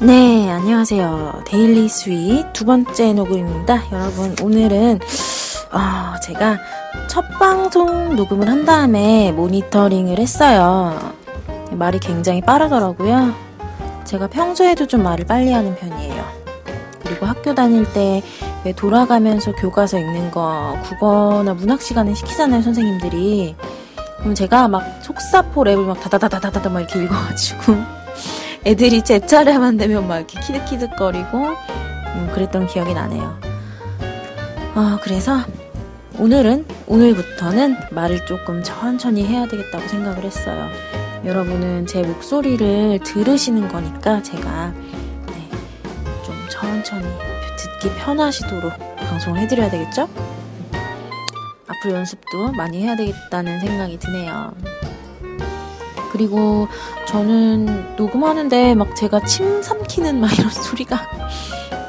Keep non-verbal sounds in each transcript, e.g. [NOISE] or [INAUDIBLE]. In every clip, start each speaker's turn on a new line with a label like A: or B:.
A: 네, 안녕하세요. Daily Sweet 두 번째 녹음입니다. 여러분, 오늘은, 어, 제가 첫 방송 녹음을 한 다음에 모니터링을 했어요. 말이 굉장히 빠르더라고요. 제가 평소에도 좀 말을 빨리 하는 편이에요. 그리고 학교 다닐 때 왜 돌아가면서 교과서 읽는 거, 국어나 문학 시간에 시키잖아요, 선생님들이. 그럼 제가 막 속사포 랩을 막 다다다다다다 막 이렇게 읽어가지고 애들이 제 차례만 되면 막 이렇게 키득키득거리고 음, 그랬던 기억이 나네요. 아, 그래서 오늘은 오늘부터는 말을 조금 천천히 해야 되겠다고 생각을 했어요. 여러분은 제 목소리를 들으시는 거니까 제가 네, 좀 천천히 듣기 편하시도록 방송을 해드려야 되겠죠? 앞으로 연습도 많이 해야 되겠다는 생각이 드네요. 그리고 저는 녹음하는데 막 제가 침 삼키는 막 이런 [LAUGHS] 소리가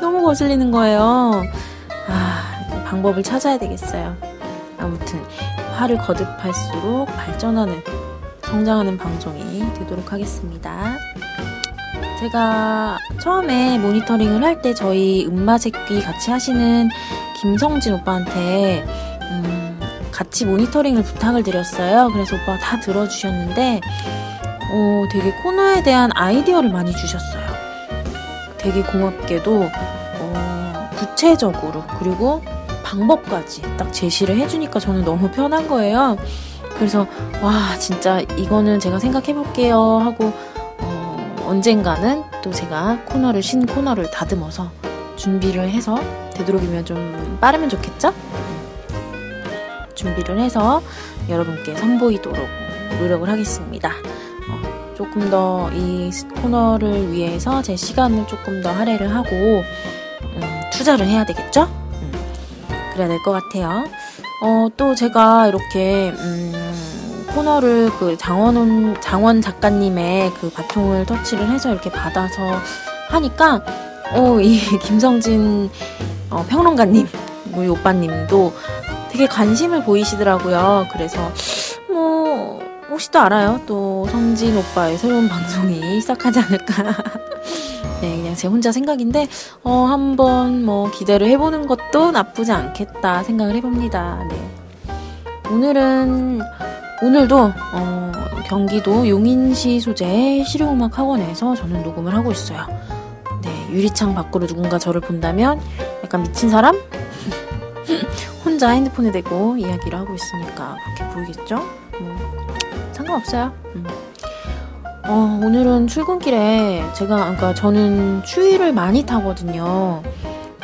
A: 너무 거슬리는 거예요. 아, 방법을 찾아야 되겠어요. 아무튼, 화를 거듭할수록 발전하는, 성장하는 방송이 되도록 하겠습니다. 제가 처음에 모니터링을 할 때 저희 음마 제끼 같이 하시는 김성진 오빠한테, 음, 같이 모니터링을 부탁을 드렸어요. 그래서 오빠가 다 들어주셨는데, 어, 되게 코너에 대한 아이디어를 많이 주셨어요. 되게 고맙게도, 어, 구체적으로, 그리고 방법까지 딱 제시를 해주니까 저는 너무 편한 거예요. 그래서, 와, 진짜 이거는 제가 생각해볼게요 하고, 어, 언젠가는 또 제가 코너를, 신 코너를 다듬어서 준비를 해서 되도록이면 좀 빠르면 좋겠죠? 준비를 해서 여러분께 선보이도록 노력을 하겠습니다. 어, 조금 더 이 코너를 위해서 제 시간을 조금 더 할애를 하고 음, 투자를 해야 되겠죠? 음, 그래야 될 것 같아요. 어, 또 제가 이렇게 음, 코너를 그 장원 장원 작가님의 그 바통을 터치를 해서 이렇게 받아서 하니까 어, 이 [LAUGHS] 김성진 어, 평론가님 우리 오빠님도 되게 관심을 보이시더라고요. 그래서 뭐 혹시 또 알아요? 또 성진 오빠의 새로운 방송이 시작하지 않을까. [LAUGHS] 네, 그냥 제 혼자 생각인데 어 한번 뭐 기대를 해보는 것도 나쁘지 않겠다 생각을 해봅니다. 네. 오늘은 오늘도 어, 경기도 용인시 소재 실용음악 학원에서 저는 녹음을 하고 있어요. 네, 유리창 밖으로 누군가 저를 본다면 약간 미친 사람? [LAUGHS] 혼자 핸드폰에 대고 이야기를 하고 있으니까 그렇게 보이겠죠? 뭐, 상관없어요. 음. 어, 오늘은 출근길에 제가, 그러니까 저는 추위를 많이 타거든요.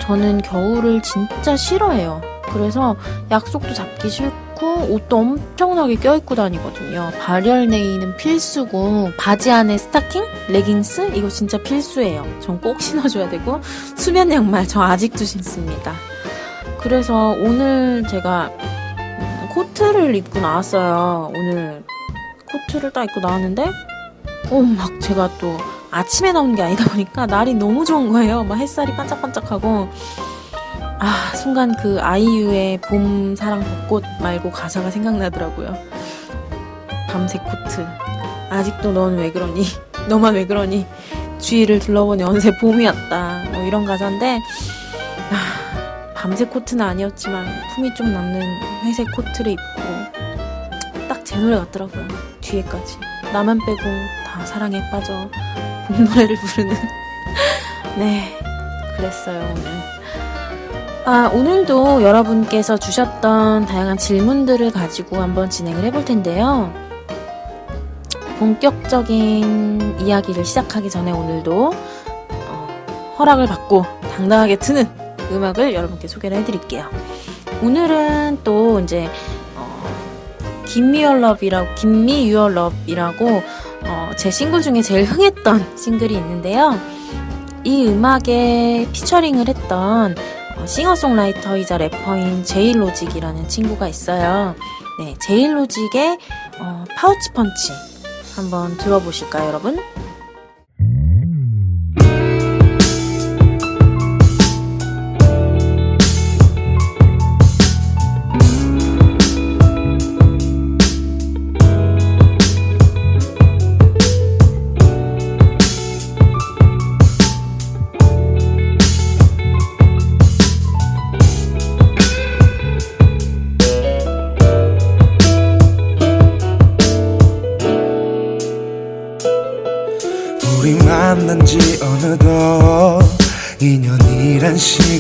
A: 저는 겨울을 진짜 싫어해요. 그래서 약속도 잡기 싫고 옷도 엄청나게 껴입고 다니거든요. 발열내기는 필수고 바지 안에 스타킹, 레깅스 이거 진짜 필수예요. 전 꼭 신어줘야 되고 수면 양말 저 아직도 신습니다. 그래서 오늘 제가 코트를 입고 나왔어요. 오늘 코트를 딱 입고 나왔는데, 어, 막 제가 또 아침에 나오는 게 아니다 보니까 날이 너무 좋은 거예요. 막 햇살이 반짝반짝하고. 아, 순간 그 아이유의 봄, 사랑, 벚꽃 말고 가사가 생각나더라고요. 밤새 코트. 아직도 넌 왜 그러니? [LAUGHS] 너만 왜 그러니? 주위를 둘러보니 어느새 봄이 왔다. 뭐 이런 가사인데, 아, 밤새 코트는 아니었지만 품이 좀 남는 회색 코트를 입고 딱 제 노래 같더라고요. 뒤에까지. 나만 빼고 다 사랑에 빠져 봄 노래를 부르는 [LAUGHS] 네 그랬어요 오늘. 아 오늘도 여러분께서 주셨던 다양한 질문들을 가지고 한번 진행을 해볼 텐데요. 본격적인 이야기를 시작하기 전에 오늘도 어, 허락을 받고 당당하게 트는 음악을 여러분께 소개를 해드릴게요. 오늘은 또 이제 어, 김미얼럽이라고 김미유얼럽이라고 어, 제 싱글 중에 제일 흥했던 [LAUGHS] 싱글이 있는데요. 이 음악에 피처링을 했던 어, 싱어송라이터이자 래퍼인 제일로직이라는 친구가 있어요. 네, 제일로직의 어, 파우치 펀치 한번 들어보실까요, 여러분?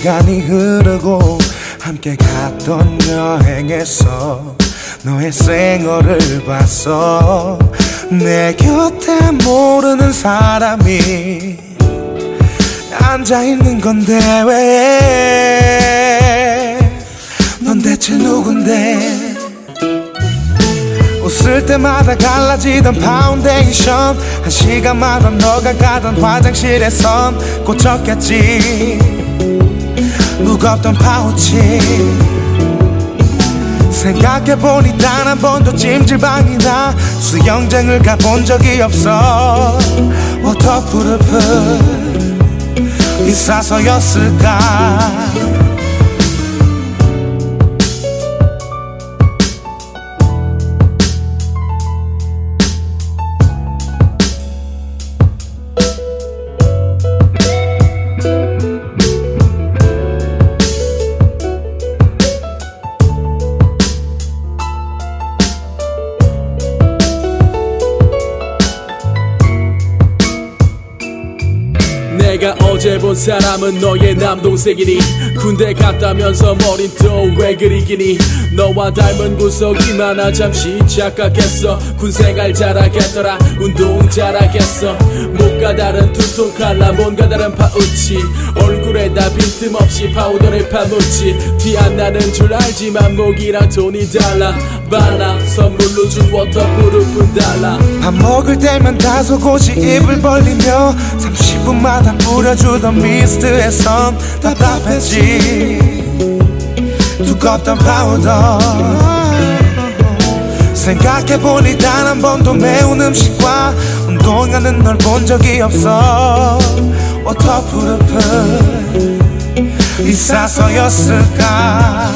B: 시간이 흐르고 함께 갔던 여행에서 너의 생얼을 봤어. 내 곁에 모르는 사람이 앉아있는 건데 왜? 넌 대체 누군데? 웃을 때마다 갈라지던 파운데이션. 한 시간마다 너가 가던 화장실에선 고쳤겠지 무겁던 파우치. 생각해보니 단 한 번도 찜질방이나 수영장을 가본 적이 없어. waterproof 있어서였을까
C: 어제 본 사람은 너의 남동생이니. 군대 갔다면서 머린 또 왜 그리 기니 너와 닮은 구석이 많아 잠시 착각했어. 군생활 잘하겠더라 운동 잘하겠어. 목가 다른 두통 칼라 뭔가 다른 파우치. 얼굴에다 빈틈없이 파우더를 파묻지. 티 안 나는 줄 알지만 목이랑 톤이 달라. 발라 선물로 준 waterproof 달라.
B: 밥 먹을 때면 다소곳이 입을 벌리며 30분마다 뿌려주던 미스트의 선 답답했지 두껍던 파우더. 생각해보니 단 한 번도 매운 음식과 운동하는 널 본 적이 없어. waterproof 있어서였을까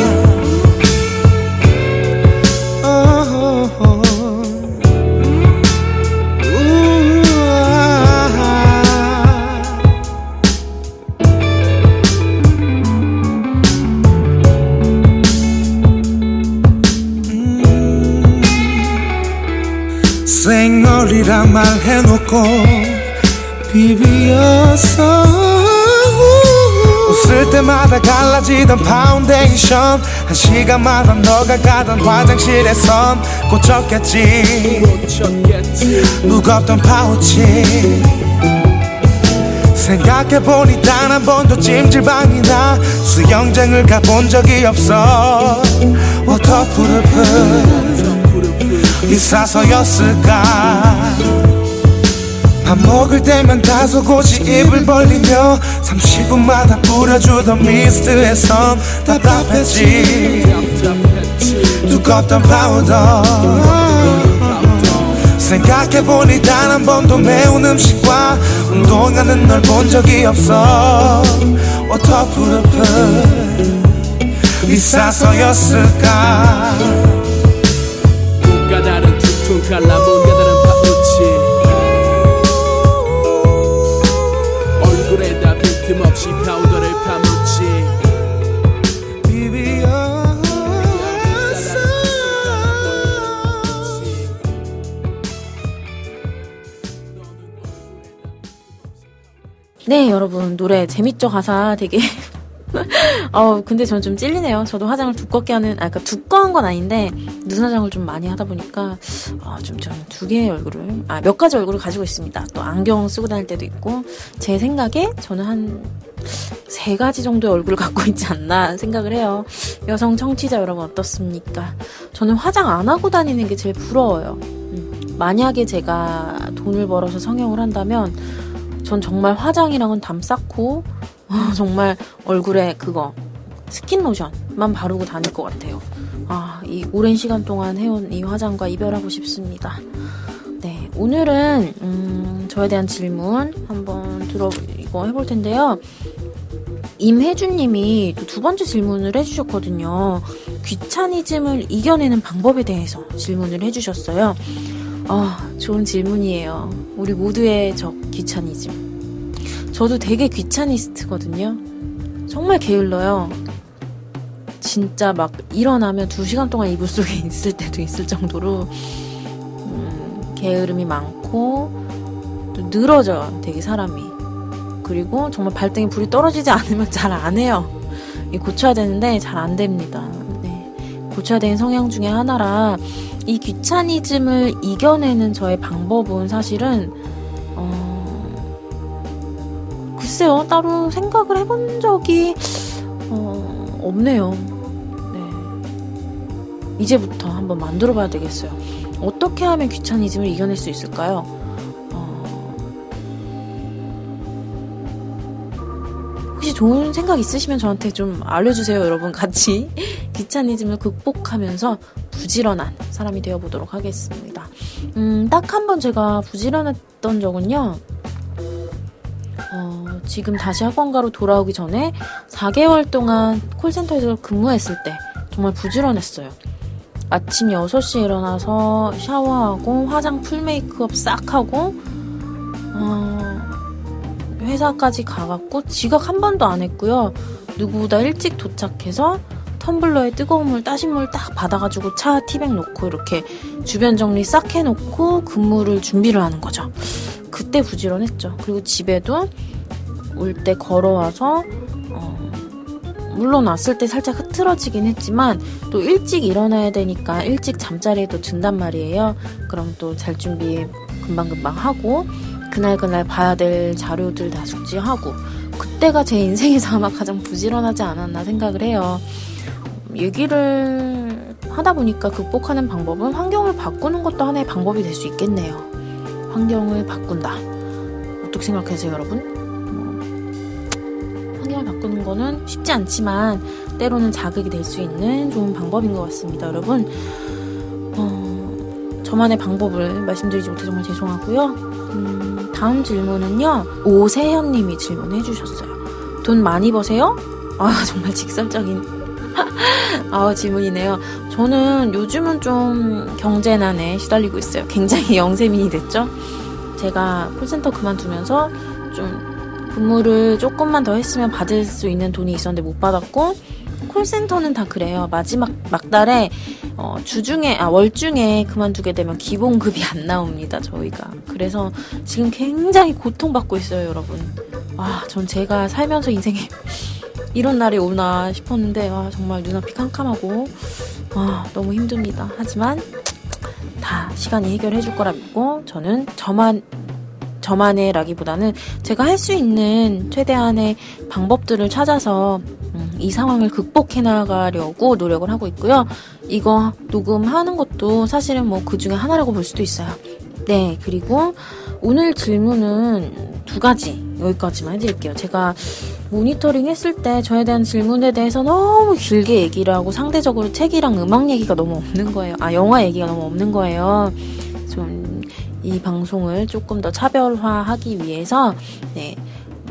B: 생얼이란 말 해놓고 BB였어 웃을 때마다 갈라지던 파운데이션. 한 시간마다 너가 가던 화장실에선 고쳤겠지. 무겁던 파우치. 생각해보니 단 한 번도 찜질방이나 수영장을 가본 적이 없어. waterproof. 있어서였을까 밥 먹을 때면 다소곳이 입을 벌리며 30분마다 뿌려주던 미스트의 선 답답했지. 두껍던 파우더. 생각해보니 단 한 번도 매운 음식과 운동하는 널 본 적이 없어. waterproof 있어서였을까?
C: 다른 퉁퉁 칼라 뭔가
A: 여러분, 노래 재밌죠? 가사 되게 [LAUGHS] 어, 근데 전 좀 찔리네요. 저도 화장을 두껍게 하는, 아, 그니까 두꺼운 건 아닌데, 눈 화장을 좀 많이 하다 보니까, 어, 좀 저는 두 개의 얼굴을, 아, 몇 가지 얼굴을 가지고 있습니다. 또 안경 쓰고 다닐 때도 있고, 제 생각에 저는 한, 세 가지 정도의 얼굴을 [LAUGHS] 갖고 있지 않나 생각을 해요. 여성 청취자 여러분 어떻습니까? 저는 화장 안 하고 다니는 게 제일 부러워요. 음, 만약에 제가 돈을 벌어서 성형을 한다면, 전 정말 화장이랑은 담 쌓고, 아, 정말 얼굴에 그거 스킨 로션만 바르고 다닐 것 같아요. 아, 이 오랜 시간 동안 해온 이 화장과 이별하고 싶습니다. 네, 오늘은 음, 저에 대한 질문 한번 들어 이거 해볼 텐데요. 임혜준님이 두 번째 질문을 해주셨거든요. 귀차니즘을 이겨내는 방법에 대해서 질문을 해주셨어요. 아, 좋은 질문이에요. 우리 모두의 적 귀차니즘. 저도 되게 귀차니스트거든요. 정말 게을러요. 진짜 막 일어나면 두 시간 동안 이불 속에 [LAUGHS] 있을 때도 있을 정도로 음, 게으름이 많고 또또 늘어져요. 되게 사람이. 그리고 정말 발등에 불이 떨어지지 않으면 잘 안 해요. 고쳐야 되는데 잘 안 됩니다. 네. 고쳐야 되는 성향 중에 하나라 이 귀차니즘을 이겨내는 저의 방법은 사실은 어... 글쎄요 따로 생각을 해본 적이 어... 없네요. 네. 이제부터 한번 만들어봐야 되겠어요. 어떻게 하면 귀차니즘을 이겨낼 수 있을까요? 어... 혹시 좋은 생각 있으시면 저한테 좀 알려주세요, 여러분. 같이 [LAUGHS] 귀차니즘을 극복하면서 부지런한 사람이 되어보도록 하겠습니다. 음, 딱 한 번 제가 부지런했던 적은요. 어, 지금 다시 학원가로 돌아오기 전에 4개월 동안 콜센터에서 근무했을 때 정말 부지런했어요. 아침 6시에 일어나서 샤워하고 화장 풀 메이크업 싹 하고 어, 회사까지 가갖고 지각 한 번도 안 했고요. 누구보다 일찍 도착해서 텀블러에 뜨거운 물, 따신 물 딱 받아가지고 차 티백 놓고 이렇게 주변 정리 싹 해놓고 근무를 준비를 하는 거죠. 그때 부지런했죠. 그리고 집에도 올 때 걸어와서 어, 물론 왔을 때 살짝 흐트러지긴 했지만 또 일찍 일어나야 되니까 일찍 잠자리에도 든단 말이에요. 그럼 또 잘 준비 금방금방 하고 그날그날 봐야 될 자료들 다 숙지하고 그때가 제 인생에서 아마 가장 부지런하지 않았나 생각을 해요. 얘기를 하다 보니까 극복하는 방법은 환경을 바꾸는 것도 하나의 방법이 될 수 있겠네요. 환경을 바꾼다. 어떻게 생각하세요, 여러분? 뭐, 환경을 바꾸는 거는 쉽지 않지만 때로는 자극이 될 수 있는 좋은 방법인 것 같습니다, 여러분. 어, 저만의 방법을 말씀드리지 못해 정말 죄송하고요. 음, 다음 질문은요. 오세현님이 질문해 주셨어요. 돈 많이 버세요? 아 [LAUGHS] 정말 직설적인 [LAUGHS] 아, 질문이네요. 저는 요즘은 좀 경제난에 시달리고 있어요. 굉장히 [LAUGHS] 영세민이 됐죠? 제가 콜센터 그만두면서 좀 근무를 조금만 더 했으면 받을 수 있는 돈이 있었는데 못 받았고, 콜센터는 다 그래요. 마지막 막달에 어, 주중에 아 월중에 그만두게 되면 기본급이 안 나옵니다. 저희가 그래서 지금 굉장히 고통받고 있어요, 여러분. 와, 전 제가 살면서 인생에 이런 날이 오나 싶었는데 와 정말 눈앞이 캄캄하고 와 너무 힘듭니다. 하지만 다 시간이 해결해 줄 거라 믿고 저는 저만 저만의 라기보다는 제가 할 수 있는 최대한의 방법들을 찾아서 음, 이 상황을 극복해 나가려고 노력을 하고 있고요. 이거 녹음하는 것도 사실은 뭐 그 중에 하나라고 볼 수도 있어요. 네, 그리고 오늘 질문은 두 가지 여기까지만 해드릴게요. 제가 모니터링 했을 때 저에 대한 질문에 대해서 너무 길게 얘기를 하고 상대적으로 책이랑 음악 얘기가 너무 없는 거예요. 아, 영화 얘기가 너무 없는 거예요. 좀 이 방송을 조금 더 차별화하기 위해서, 네,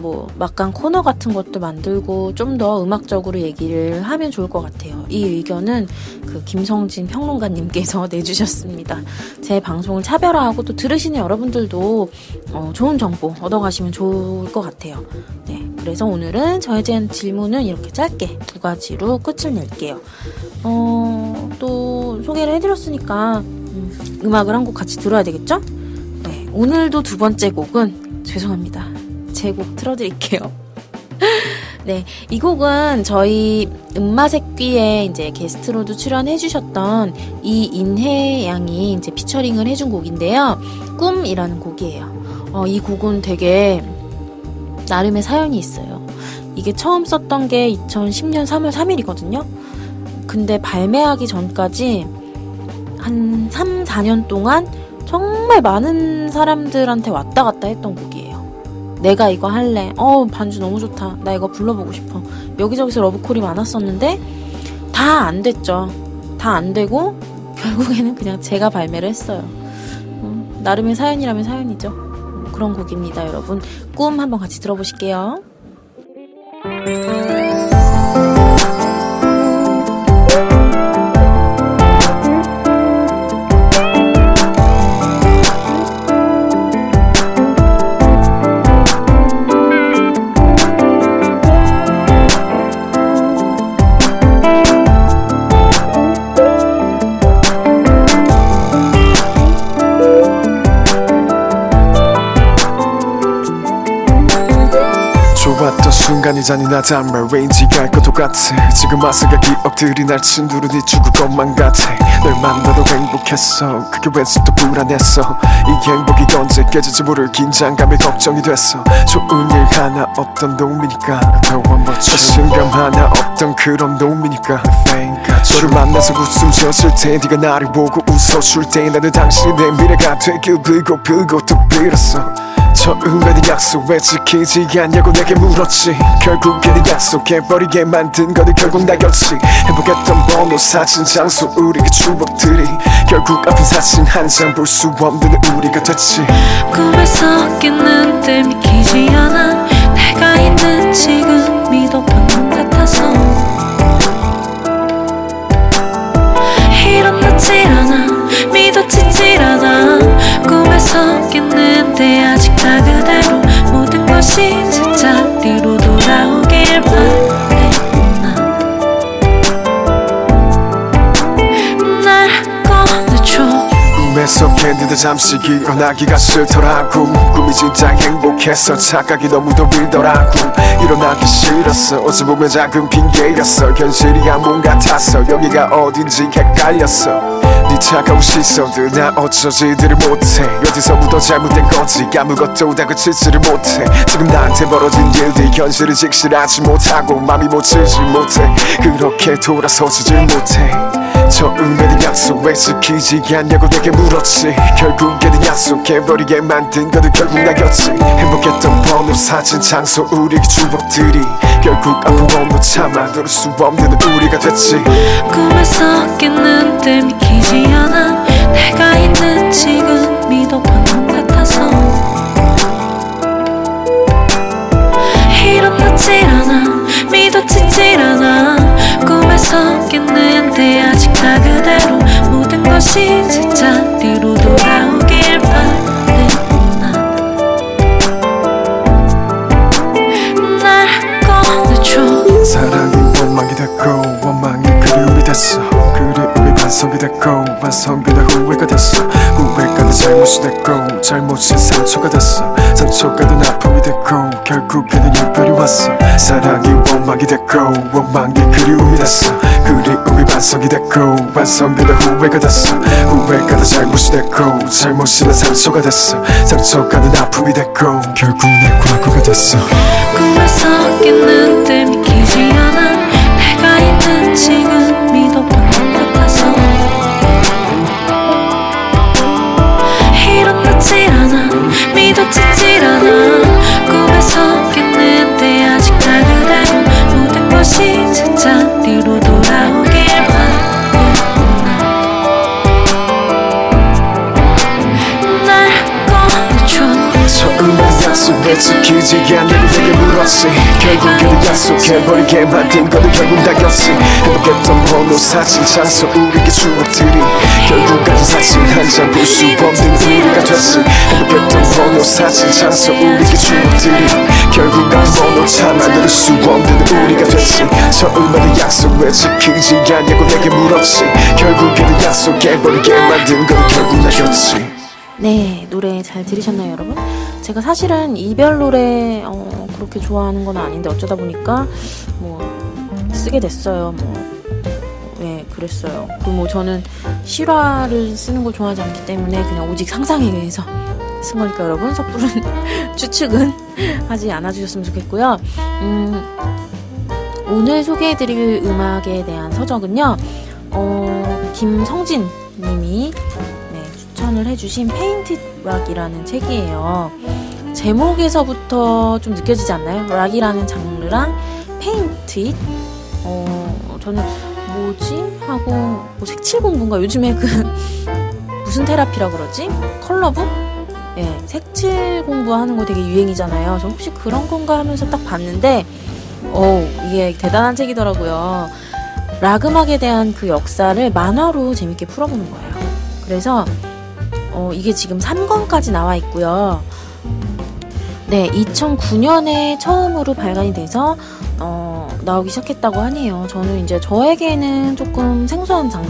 A: 뭐 막간 코너 같은 것도 만들고 좀 더 음악적으로 얘기를 하면 좋을 것 같아요. 이 의견은 그 김성진 평론가님께서 [LAUGHS] 내주셨습니다. 제 방송을 차별화하고 또 들으시는 여러분들도 어, 좋은 정보 얻어가시면 좋을 것 같아요. 네, 그래서 오늘은 저에 대한 질문은 이렇게 짧게 두 가지로 끝을 낼게요. 어, 또 소개를 해드렸으니까 음, 음악을 한 곡 같이 들어야 되겠죠? 네, 오늘도 두 번째 곡은 죄송합니다. 제 곡 틀어드릴게요. [LAUGHS] 네, 이 곡은 저희 음마색귀에 이제 게스트로도 출연해주셨던 이인혜 양이 이제 피처링을 해준 곡인데요. 꿈이라는 곡이에요. 어, 이 곡은 되게 나름의 사연이 있어요. 이게 처음 썼던 게 2010년 3월 3일이거든요. 근데 발매하기 전까지 한 3, 4년 동안 정말 많은 사람들한테 왔다 갔다 했던 곡이에요. 내가 이거 할래. 어, 반주 너무 좋다. 나 이거 불러보고 싶어. 여기저기서 러브콜이 많았었는데, 다 안 됐죠. 다 안 되고, 결국에는 그냥 제가 발매를 했어요. 음, 나름의 사연이라면 사연이죠. 음, 그런 곡입니다, 여러분. 꿈 한번 같이 들어보실게요.
D: 순간이 잔인하단 말 왠지 갈 것도 같아. 지금 와서가 기억들이 날 친두르니 죽을 것만 같아. 널 만나도 행복했어. 그게 왠지 또 불안했어? 이 행복이 언제 깨질지 모를 긴장감에 걱정이 됐어. 좋은 일 하나 없던 놈이니까. 자신감 하나 없던 그런 놈이니까. 너를 만나서 웃음 졌을 때 네가 나를 보고 웃어줄 때 나는 당신의 미래가 되길 빌고 빌고 또 빌었어 처음에는 약속 왜 지키지 않냐고 내게 물었지. 결국에는 약속해버리게 만든 거는 결국 나였지 행복했던 번호 사진 장소 우리의 추억들이 결국 아픈 사진 한 장 볼 수 없는 우리가 됐지.
E: 꿈에서 깼는데 믿기지 않아. 내가 있는 지금이 더 방금 같아서. 일어나질 않아 믿어지질 않아. 꿈에서 깼는데 모든 것이 제자리로 돌아오길 바래
D: 꿈에서 깼는데 잠시 일어나기가 싫더라고. 꿈이 진짜 행복해서 착각이 너무도 빌더라고. 일어나기 싫었어. 어찌 보면 작은 핑계였어. 현실이야 몸 같았어 여기가 어딘지 헷갈렸어 네 차가운 시선들 나 어쩌지들을 못해. 어디서부터 잘못된 건지 아무것도 다그치지를 못해. 지금 나한테 벌어진 일들 현실을 직실하지 못하고 맘이 못 치지 못해. 그렇게 돌아서지질 못해. 처음에는 약속 왜 지키지 않냐고 내게 물었지. 결국에는 약속해버리게 만든 거는 결국 나였지 행복했던 번호 사진 장소 우리의 추억들이 결국 아픈 번호 참아 들을 수 없는 우리가 됐지.
E: 꿈에서 깼는데 믿기지 않아
D: 못이 상처가 됐어. 상처가 된 아픔이 됐고 결국에는 이별이 왔어. 사랑이 원망이 됐고 원망이 그리움이 됐어. 그리움이 반성이 됐고 반성이 다 후회가 됐어. 후회가 내 잘못이 됐고 잘못이 된 상처가 됐어. 상처가 된 아픔이 됐고 결국 내 과거가 됐어.
E: 꿈에서 깼는데 믿어지질 않아 꿈에서 깼는데 아직 다 그대로 모든 것이 제 자리로 돌아오길 바래 날 꺼내줘.
D: 약속 왜 지키지 않냐고 내게 물었지. 결국에는 약속해버리게 만든 거는 결국 나였지. 행복했던 번호 사진 장소 우리의 추억들이 결국 같은 사진 한 장 볼 수 없는 우리가 됐지. 행복했던 번호 사진 장소 우리의 추억들이 결국 같은 번호 참 만들 수 없는 우리가 됐지. 처음에는 약속 왜 지키지 않냐고 내게 물었지. 결국에는 약속해버리게 만든 거는 결국 나였지.
A: 네, 노래 잘 들으셨나요, 여러분? 제가 사실은 이별 노래 어, 그렇게 좋아하는 건 아닌데 어쩌다 보니까 뭐 쓰게 됐어요. 뭐 네, 그랬어요. 그리고 뭐 저는 실화를 쓰는 걸 좋아하지 않기 때문에 그냥 오직 상상에 의해서 쓴 거니까 여러분 섣부른 [LAUGHS] 추측은 하지 않아 주셨으면 좋겠고요. 음, 오늘 소개해드릴 음악에 대한 서적은요. 어, 김성진 님이 네, 추천을 해주신 Painted Rock이라는 책이에요. 제목에서부터 좀 느껴지지 않나요? 락이라는 장르랑 Painted 어, 저는 뭐지? 하고 뭐 색칠 공부인가? 요즘에 그 [LAUGHS] 무슨 테라피라 그러지? color book? 예, 색칠 공부하는 거 되게 유행이잖아요. 저 혹시 그런 건가 하면서 딱 봤는데 어, 이게 대단한 책이더라고요. 락 음악에 대한 그 역사를 만화로 재밌게 풀어보는 거예요. 그래서 어, 이게 지금 3권까지 나와 있고요. 네, 2009년에 처음으로 발간이 돼서 어, 나오기 시작했다고 하네요. 저는 이제 저에게는 조금 생소한 장르,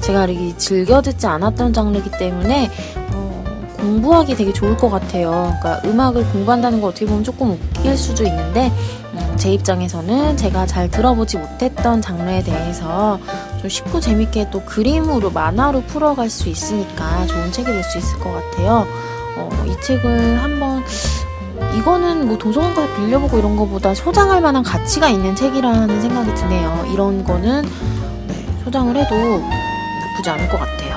A: 제가 이렇게 즐겨 듣지 않았던 장르이기 때문에 어, 공부하기 되게 좋을 것 같아요. 그러니까 음악을 공부한다는 거 어떻게 보면 조금 웃길 수도 있는데 음, 제 입장에서는 제가 잘 들어보지 못했던 장르에 대해서 좀 쉽고 재밌게 또 그림으로 만화로 풀어갈 수 있으니까 좋은 책이 될 수 있을 것 같아요. 어, 이 책을 한번 이거는 뭐 도서관 가서 빌려보고 이런 거보다 소장할 만한 가치가 있는 책이라는 생각이 드네요. 이런 거는 네, 소장을 해도 나쁘지 않을 것 같아요.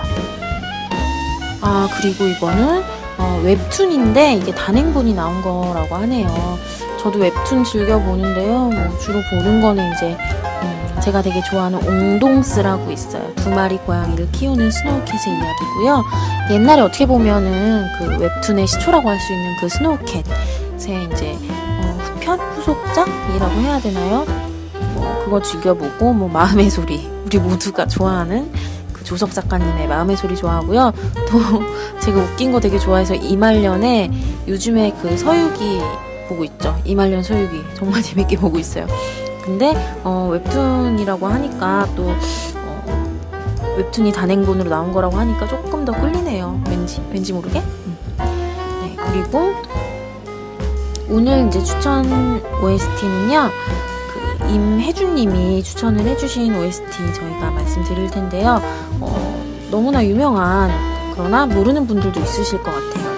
A: 아 그리고 이거는 어, 웹툰인데 이게 단행본이 나온 거라고 하네요. 저도 웹툰 즐겨 보는데요. 뭐 주로 보는 거는 이제 음, 제가 되게 좋아하는 옹동스라고 있어요. 두 마리 고양이를 키우는 스노우캣의 이야기고요. 옛날에 어떻게 보면은 그 웹툰의 시초라고 할 수 있는 그 스노우캣의 이제 어, 후편 후속작이라고 해야 되나요? 뭐 그거 즐겨보고 뭐 마음의 소리 우리 모두가 좋아하는 그 조석 작가님의 마음의 소리 좋아하고요. 또 [LAUGHS] 제가 웃긴 거 되게 좋아해서 이말년에 요즘에 그 서유기 보고 있죠. 이말년 서유기 정말 [LAUGHS] 재밌게 보고 있어요. 근데 어, 웹툰이라고 하니까 또 어, 웹툰이 단행본으로 나온 거라고 하니까 조금 더 끌리네요. 왠지 왠지 모르게. 음. 네 그리고 오늘 이제 추천 OST는요. 그 임혜준님이 추천을 해주신 OST 저희가 말씀드릴 텐데요. 어, 너무나 유명한 그러나 모르는 분들도 있으실 것 같아요.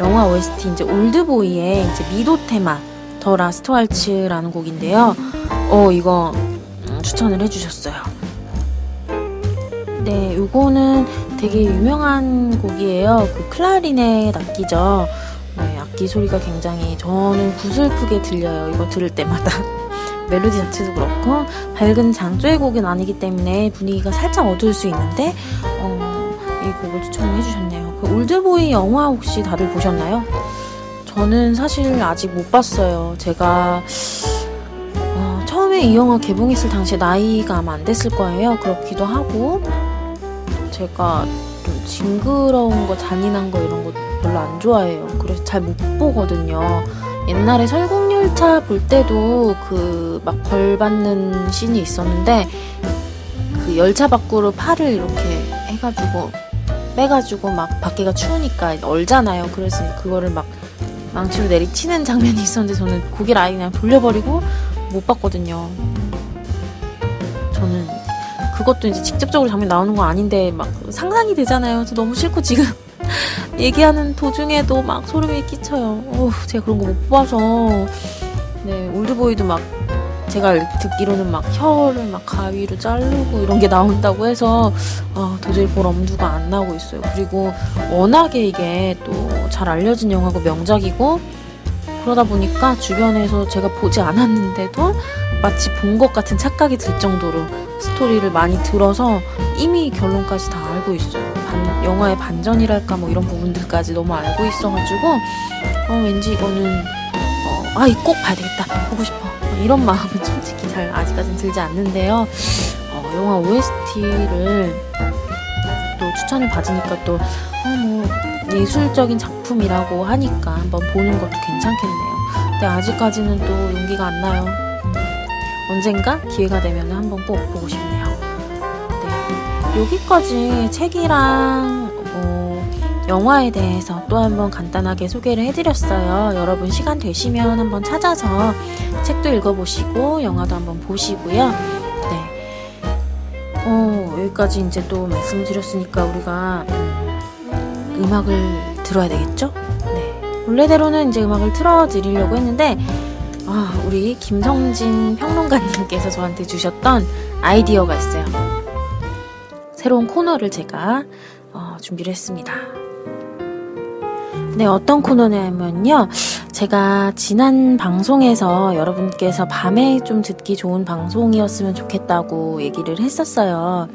A: 영화 OST 이제 올드보이의 이제 미도 테마 The Last Waltz라는 곡인데요. 어 이거 음, 추천을 해주셨어요. 네, 요거는 되게 유명한 곡이에요. 그 클라리넷 악기죠. 네, 악기 소리가 굉장히 저는 구슬프게 들려요. 이거 들을 때마다. [LAUGHS] 멜로디 자체도 그렇고 밝은 장조의 곡은 아니기 때문에 분위기가 살짝 어두울 수 있는데 어, 이 곡을 추천을 해주셨네요. 그 올드보이 영화 혹시 다들 보셨나요? 저는 사실 아직 못 봤어요. 제가 어, 처음에 이 영화 개봉했을 당시에 나이가 아마 안 됐을 거예요. 그렇기도 하고 제가 좀 징그러운 거, 잔인한 거 이런 거 별로 안 좋아해요. 그래서 잘 못 보거든요. 옛날에 설국열차 볼 때도 그 막 벌 받는 씬이 있었는데 그 열차 밖으로 팔을 이렇게 해가지고 빼가지고 막 밖에가 추우니까 얼잖아요. 그래서 그거를 막 망치로 내리치는 장면이 있었는데 저는 고개를 아예 그냥 돌려버리고 못 봤거든요. 저는 그것도 이제 직접적으로 장면 나오는 거 아닌데 막 상상이 되잖아요. 저 너무 싫고 지금 [LAUGHS] 얘기하는 도중에도 막 소름이 끼쳐요. 어, 제가 그런 거 못 봐서 네 올드보이도 막 제가 듣기로는 막 혀를 막 가위로 자르고 이런 게 나온다고 해서 아, 도저히 볼 엄두가 안 나고 있어요. 그리고 워낙에 이게 또 잘 알려진 영화고 명작이고 그러다 보니까 주변에서 제가 보지 않았는데도 마치 본 것 같은 착각이 들 정도로 스토리를 많이 들어서 이미 결론까지 다 알고 있어요. 반, 영화의 반전이랄까 뭐 이런 부분들까지 너무 알고 있어가지고 어, 왠지 이거는 어, 아이 꼭 봐야 되겠다 보고 싶어 어, 이런 마음은 [LAUGHS] 솔직히 잘 아직까진 들지 않는데요. 어, 영화 OST를 또 추천을 받으니까 또 어, 뭐 예술적인 작품이라고 하니까 한번 보는 것도 괜찮겠네요. 근데 아직까지는 또 용기가 안 나요. 음, 언젠가 기회가 되면 한번 꼭 보고 싶네요. 네, 여기까지 책이랑 뭐 영화에 대해서 또 한번 간단하게 소개를 해드렸어요. 여러분 시간 되시면 한번 찾아서 책도 읽어보시고 영화도 한번 보시고요. 네. 어, 여기까지 이제 또 말씀드렸으니까 우리가 음, 음악을 들어야 되겠죠? 네. 원래대로는 이제 음악을 틀어드리려고 했는데 아, 우리 김성진 평론가님께서 저한테 주셨던 아이디어가 있어요. 새로운 코너를 제가 어, 준비를 했습니다. 네, 어떤 코너냐면요. 제가 지난 방송에서 여러분께서 밤에 좀 듣기 좋은 방송이었으면 좋겠다고 얘기를 했었어요.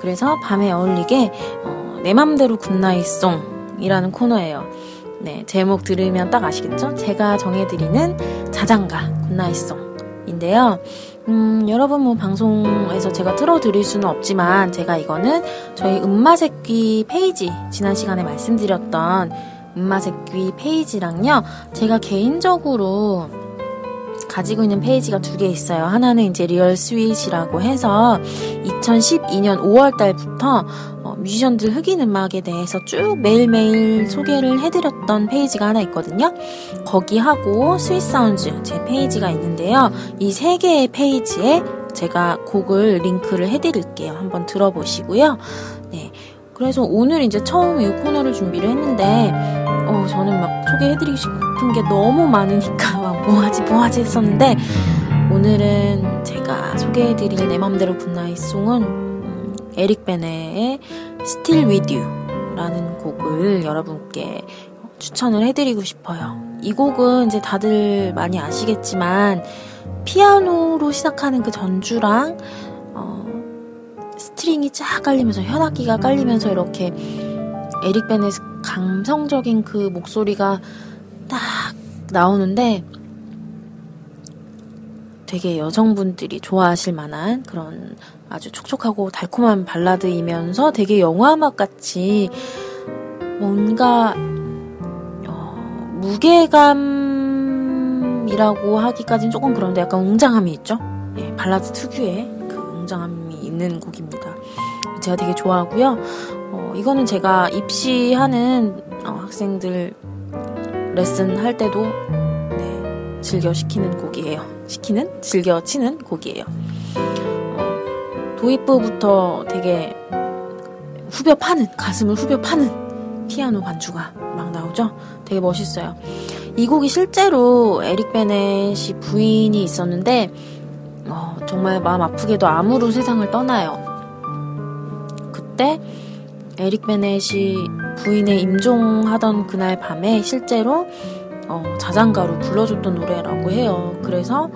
A: 그래서 밤에 어울리게 어, 내 맘대로 goodnight song이라는 코너예요. 네, 제목 들으면 딱 아시겠죠? 제가 정해드리는 자장가 goodnight song인데요. 음, 여러분 뭐 방송에서 제가 틀어드릴 수는 없지만 제가 이거는 저희 음마색 귀 페이지 지난 시간에 말씀드렸던 음마색 귀 페이지랑요 제가 개인적으로 가지고 있는 페이지가 두 개 있어요. 하나는 이제 Real Sweet이라고 해서 2012년 5월 달부터 어, 뮤지션들 흑인 음악에 대해서 쭉 매일매일 소개를 해드렸던 페이지가 하나 있거든요. 거기하고 Sweet Sounds 제 페이지가 있는데요. 이 세 개의 페이지에 제가 곡을 링크를 해드릴게요. 한번 들어보시고요. 네. 그래서 오늘 이제 처음 이 코너를 준비를 했는데, 어, 저는 막 소개해드리고 싶은 게 너무 많으니까 막 뭐하지 뭐하지 했었는데, 오늘은 제가 소개해드릴 내 맘대로 Goodnight Song은 음, 에릭 베네의 Still With You라는 곡을 여러분께 추천을 해드리고 싶어요. 이 곡은 이제 다들 많이 아시겠지만, 피아노로 시작하는 그 전주랑 어, 스트링이 쫙 깔리면서 현악기가 깔리면서 이렇게 에릭 베넷의 감성적인 그 목소리가 딱 나오는데 되게 여성분들이 좋아하실 만한 그런 아주 촉촉하고 달콤한 발라드이면서 되게 영화음악 같이 뭔가 어, 무게감이라고 하기까지는 조금 그런데 약간 웅장함이 있죠. 네, 발라드 특유의 그 웅장함이 있는 곡입니다. 제가 되게 좋아하고요. 어, 이거는 제가 입시하는 어, 학생들 레슨 할 때도 네, 즐겨 시키는 곡이에요. 시키는? 즐겨 치는 곡이에요. 어, 도입부부터 되게 후벼 파는, 가슴을 후벼 파는 피아노 반주가 막 나오죠? 되게 멋있어요. 이 곡이 실제로 에릭 베넷이 부인이 있었는데, 어, 정말 마음 아프게도 암으로 세상을 떠나요. 그때 에릭 베넷이 부인의 임종하던 그날 밤에 실제로 어, 자장가로 불러줬던 노래라고 해요. 그래서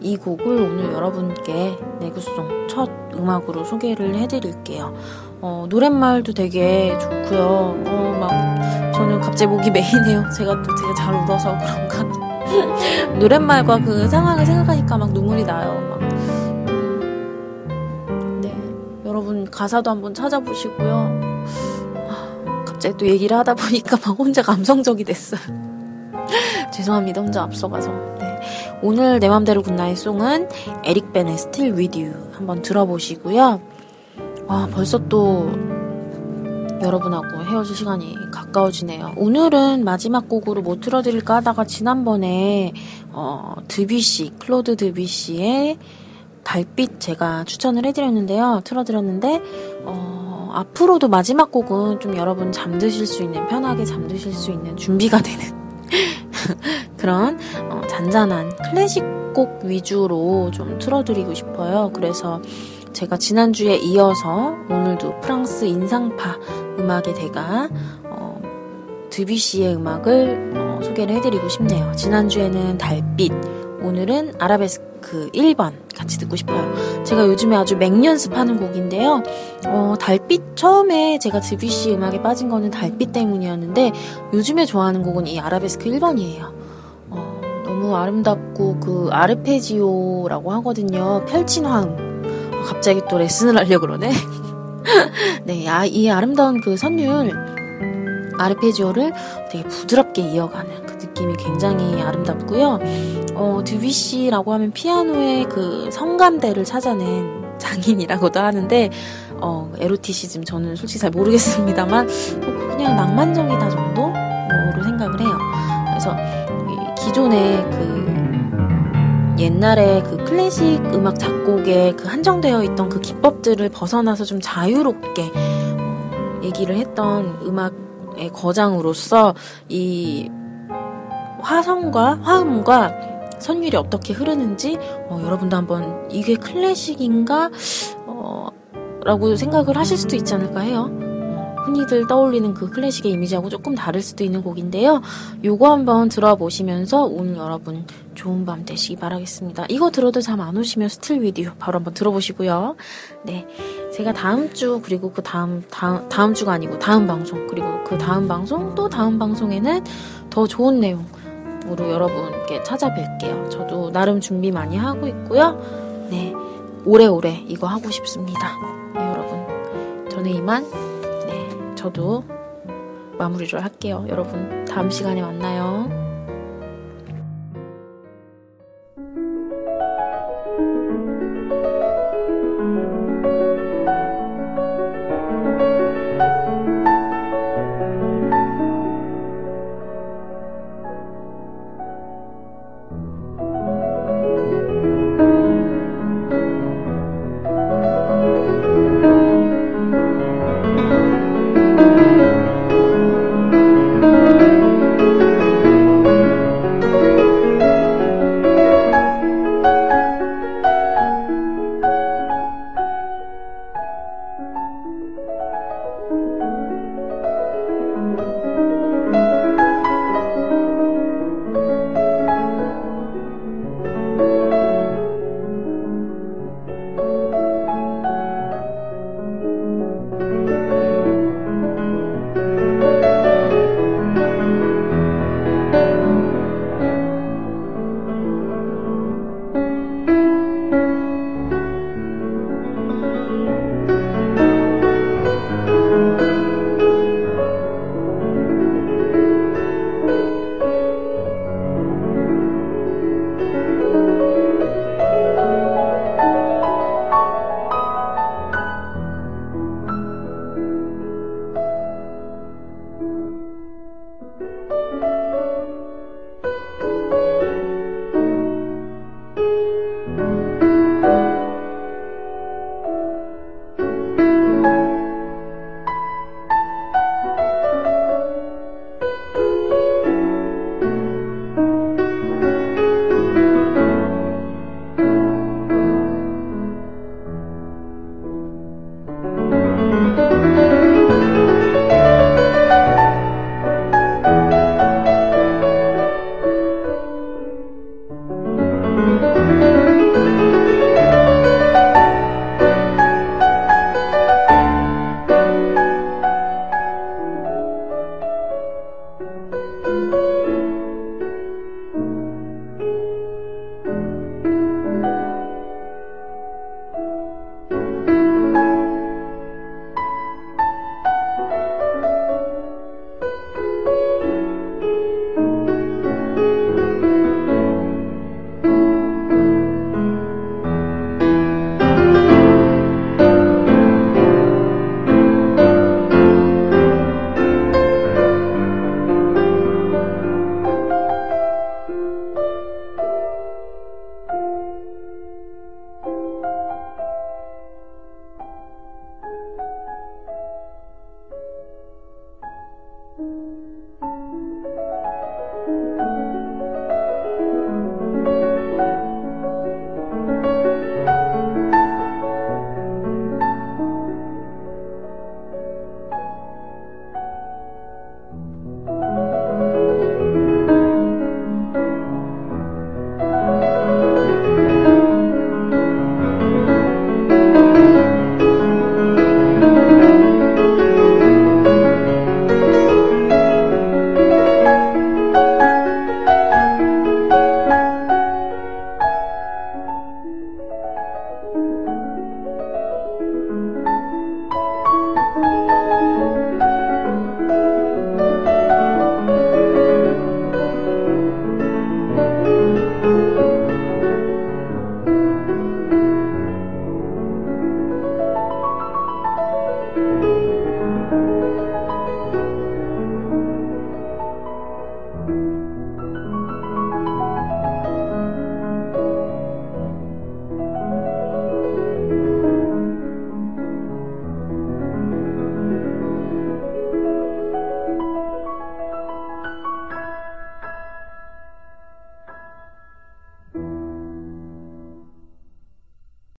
A: 이 곡을 오늘 여러분께 내구송 첫 음악으로 소개를 해드릴게요. 어, 노랫말도 되게 좋고요. 어, 막 저는 갑자기 목이 메이네요. 제가 또 되게 잘 울어서 그런가. [LAUGHS] 노랫말과 그 상황을 생각하니까 막 눈물이 나요. 막. 음, 네, 여러분 가사도 한번 찾아보시고요. 아, 갑자기 또 얘기를 하다 보니까 막 혼자 감성적이 됐어요. [LAUGHS] 죄송합니다. 혼자 앞서가서. 네. 오늘 내 맘대로 Goodnight Song은 에릭 벤의 Still With You 한번 들어보시고요. 와, 벌써 또 여러분하고 헤어질 시간이 가까워지네요. 오늘은 마지막 곡으로 뭐 틀어드릴까 하다가 지난번에 어, 드뷔시, 클로드 드뷔시의 달빛 제가 추천을 해드렸는데요. 틀어드렸는데 어, 앞으로도 마지막 곡은 좀 여러분 잠드실 수 있는 편하게 잠드실 수 있는 준비가 되는 [LAUGHS] 그런 어, 잔잔한 클래식 곡 위주로 좀 틀어드리고 싶어요. 그래서 제가 지난주에 이어서 오늘도 프랑스 인상파 음악의 대가 어, 드뷔시의 음악을 어, 소개를 해드리고 싶네요. 지난주에는 달빛, 오늘은 아라베스크 1번 같이 듣고 싶어요. 제가 요즘에 아주 맹연습하는 곡인데요. 어, 달빛 처음에 제가 드뷔시 음악에 빠진 거는 달빛 때문이었는데 요즘에 좋아하는 곡은 이 아라베스크 1번이에요. 어, 너무 아름답고 그 아르페지오라고 하거든요. 펼친 화음. 갑자기 또 레슨을 하려 그러네. [LAUGHS] 네, 아, 이 아름다운 그 선율 아르페지오를 되게 부드럽게 이어가는 그 느낌이 굉장히 아름답고요. 어, 드뷔시라고 하면 피아노의 그 성감대를 찾아낸 장인이라고도 하는데 어, 에로티시즘 저는 솔직히 잘 모르겠습니다만 뭐 그냥 낭만적이다 정도로 생각을 해요. 그래서 기존의 그 옛날에 그 클래식 음악 작곡에 그 한정되어 있던 그 기법들을 벗어나서 좀 자유롭게 어, 얘기를 했던 음악의 거장으로서 이 화성과 화음과 선율이 어떻게 흐르는지 어, 여러분도 한번 이게 클래식인가 어, 라고 생각을 하실 수도 있지 않을까 해요. 흔히들 떠올리는 그 클래식의 이미지하고 조금 다를 수도 있는 곡인데요. 요거 한번 들어보시면서 오늘 여러분 좋은 밤 되시기 바라겠습니다. 이거 들어도 잠 안 오시면 Still With You 바로 한번 들어보시고요. 네. 제가 다음 주 그리고 그 다음 다음 다음 주가 아니고 다음 방송 그리고 그 다음 방송 또 다음 방송에는 더 좋은 내용 으로 여러분께 찾아뵐게요. 저도 나름 준비 많이 하고 있고요. 네. 오래오래 이거 하고 싶습니다. 네, 여러분. 저는 이만 네, 저도 마무리를 할게요. 여러분, 다음 시간에 만나요.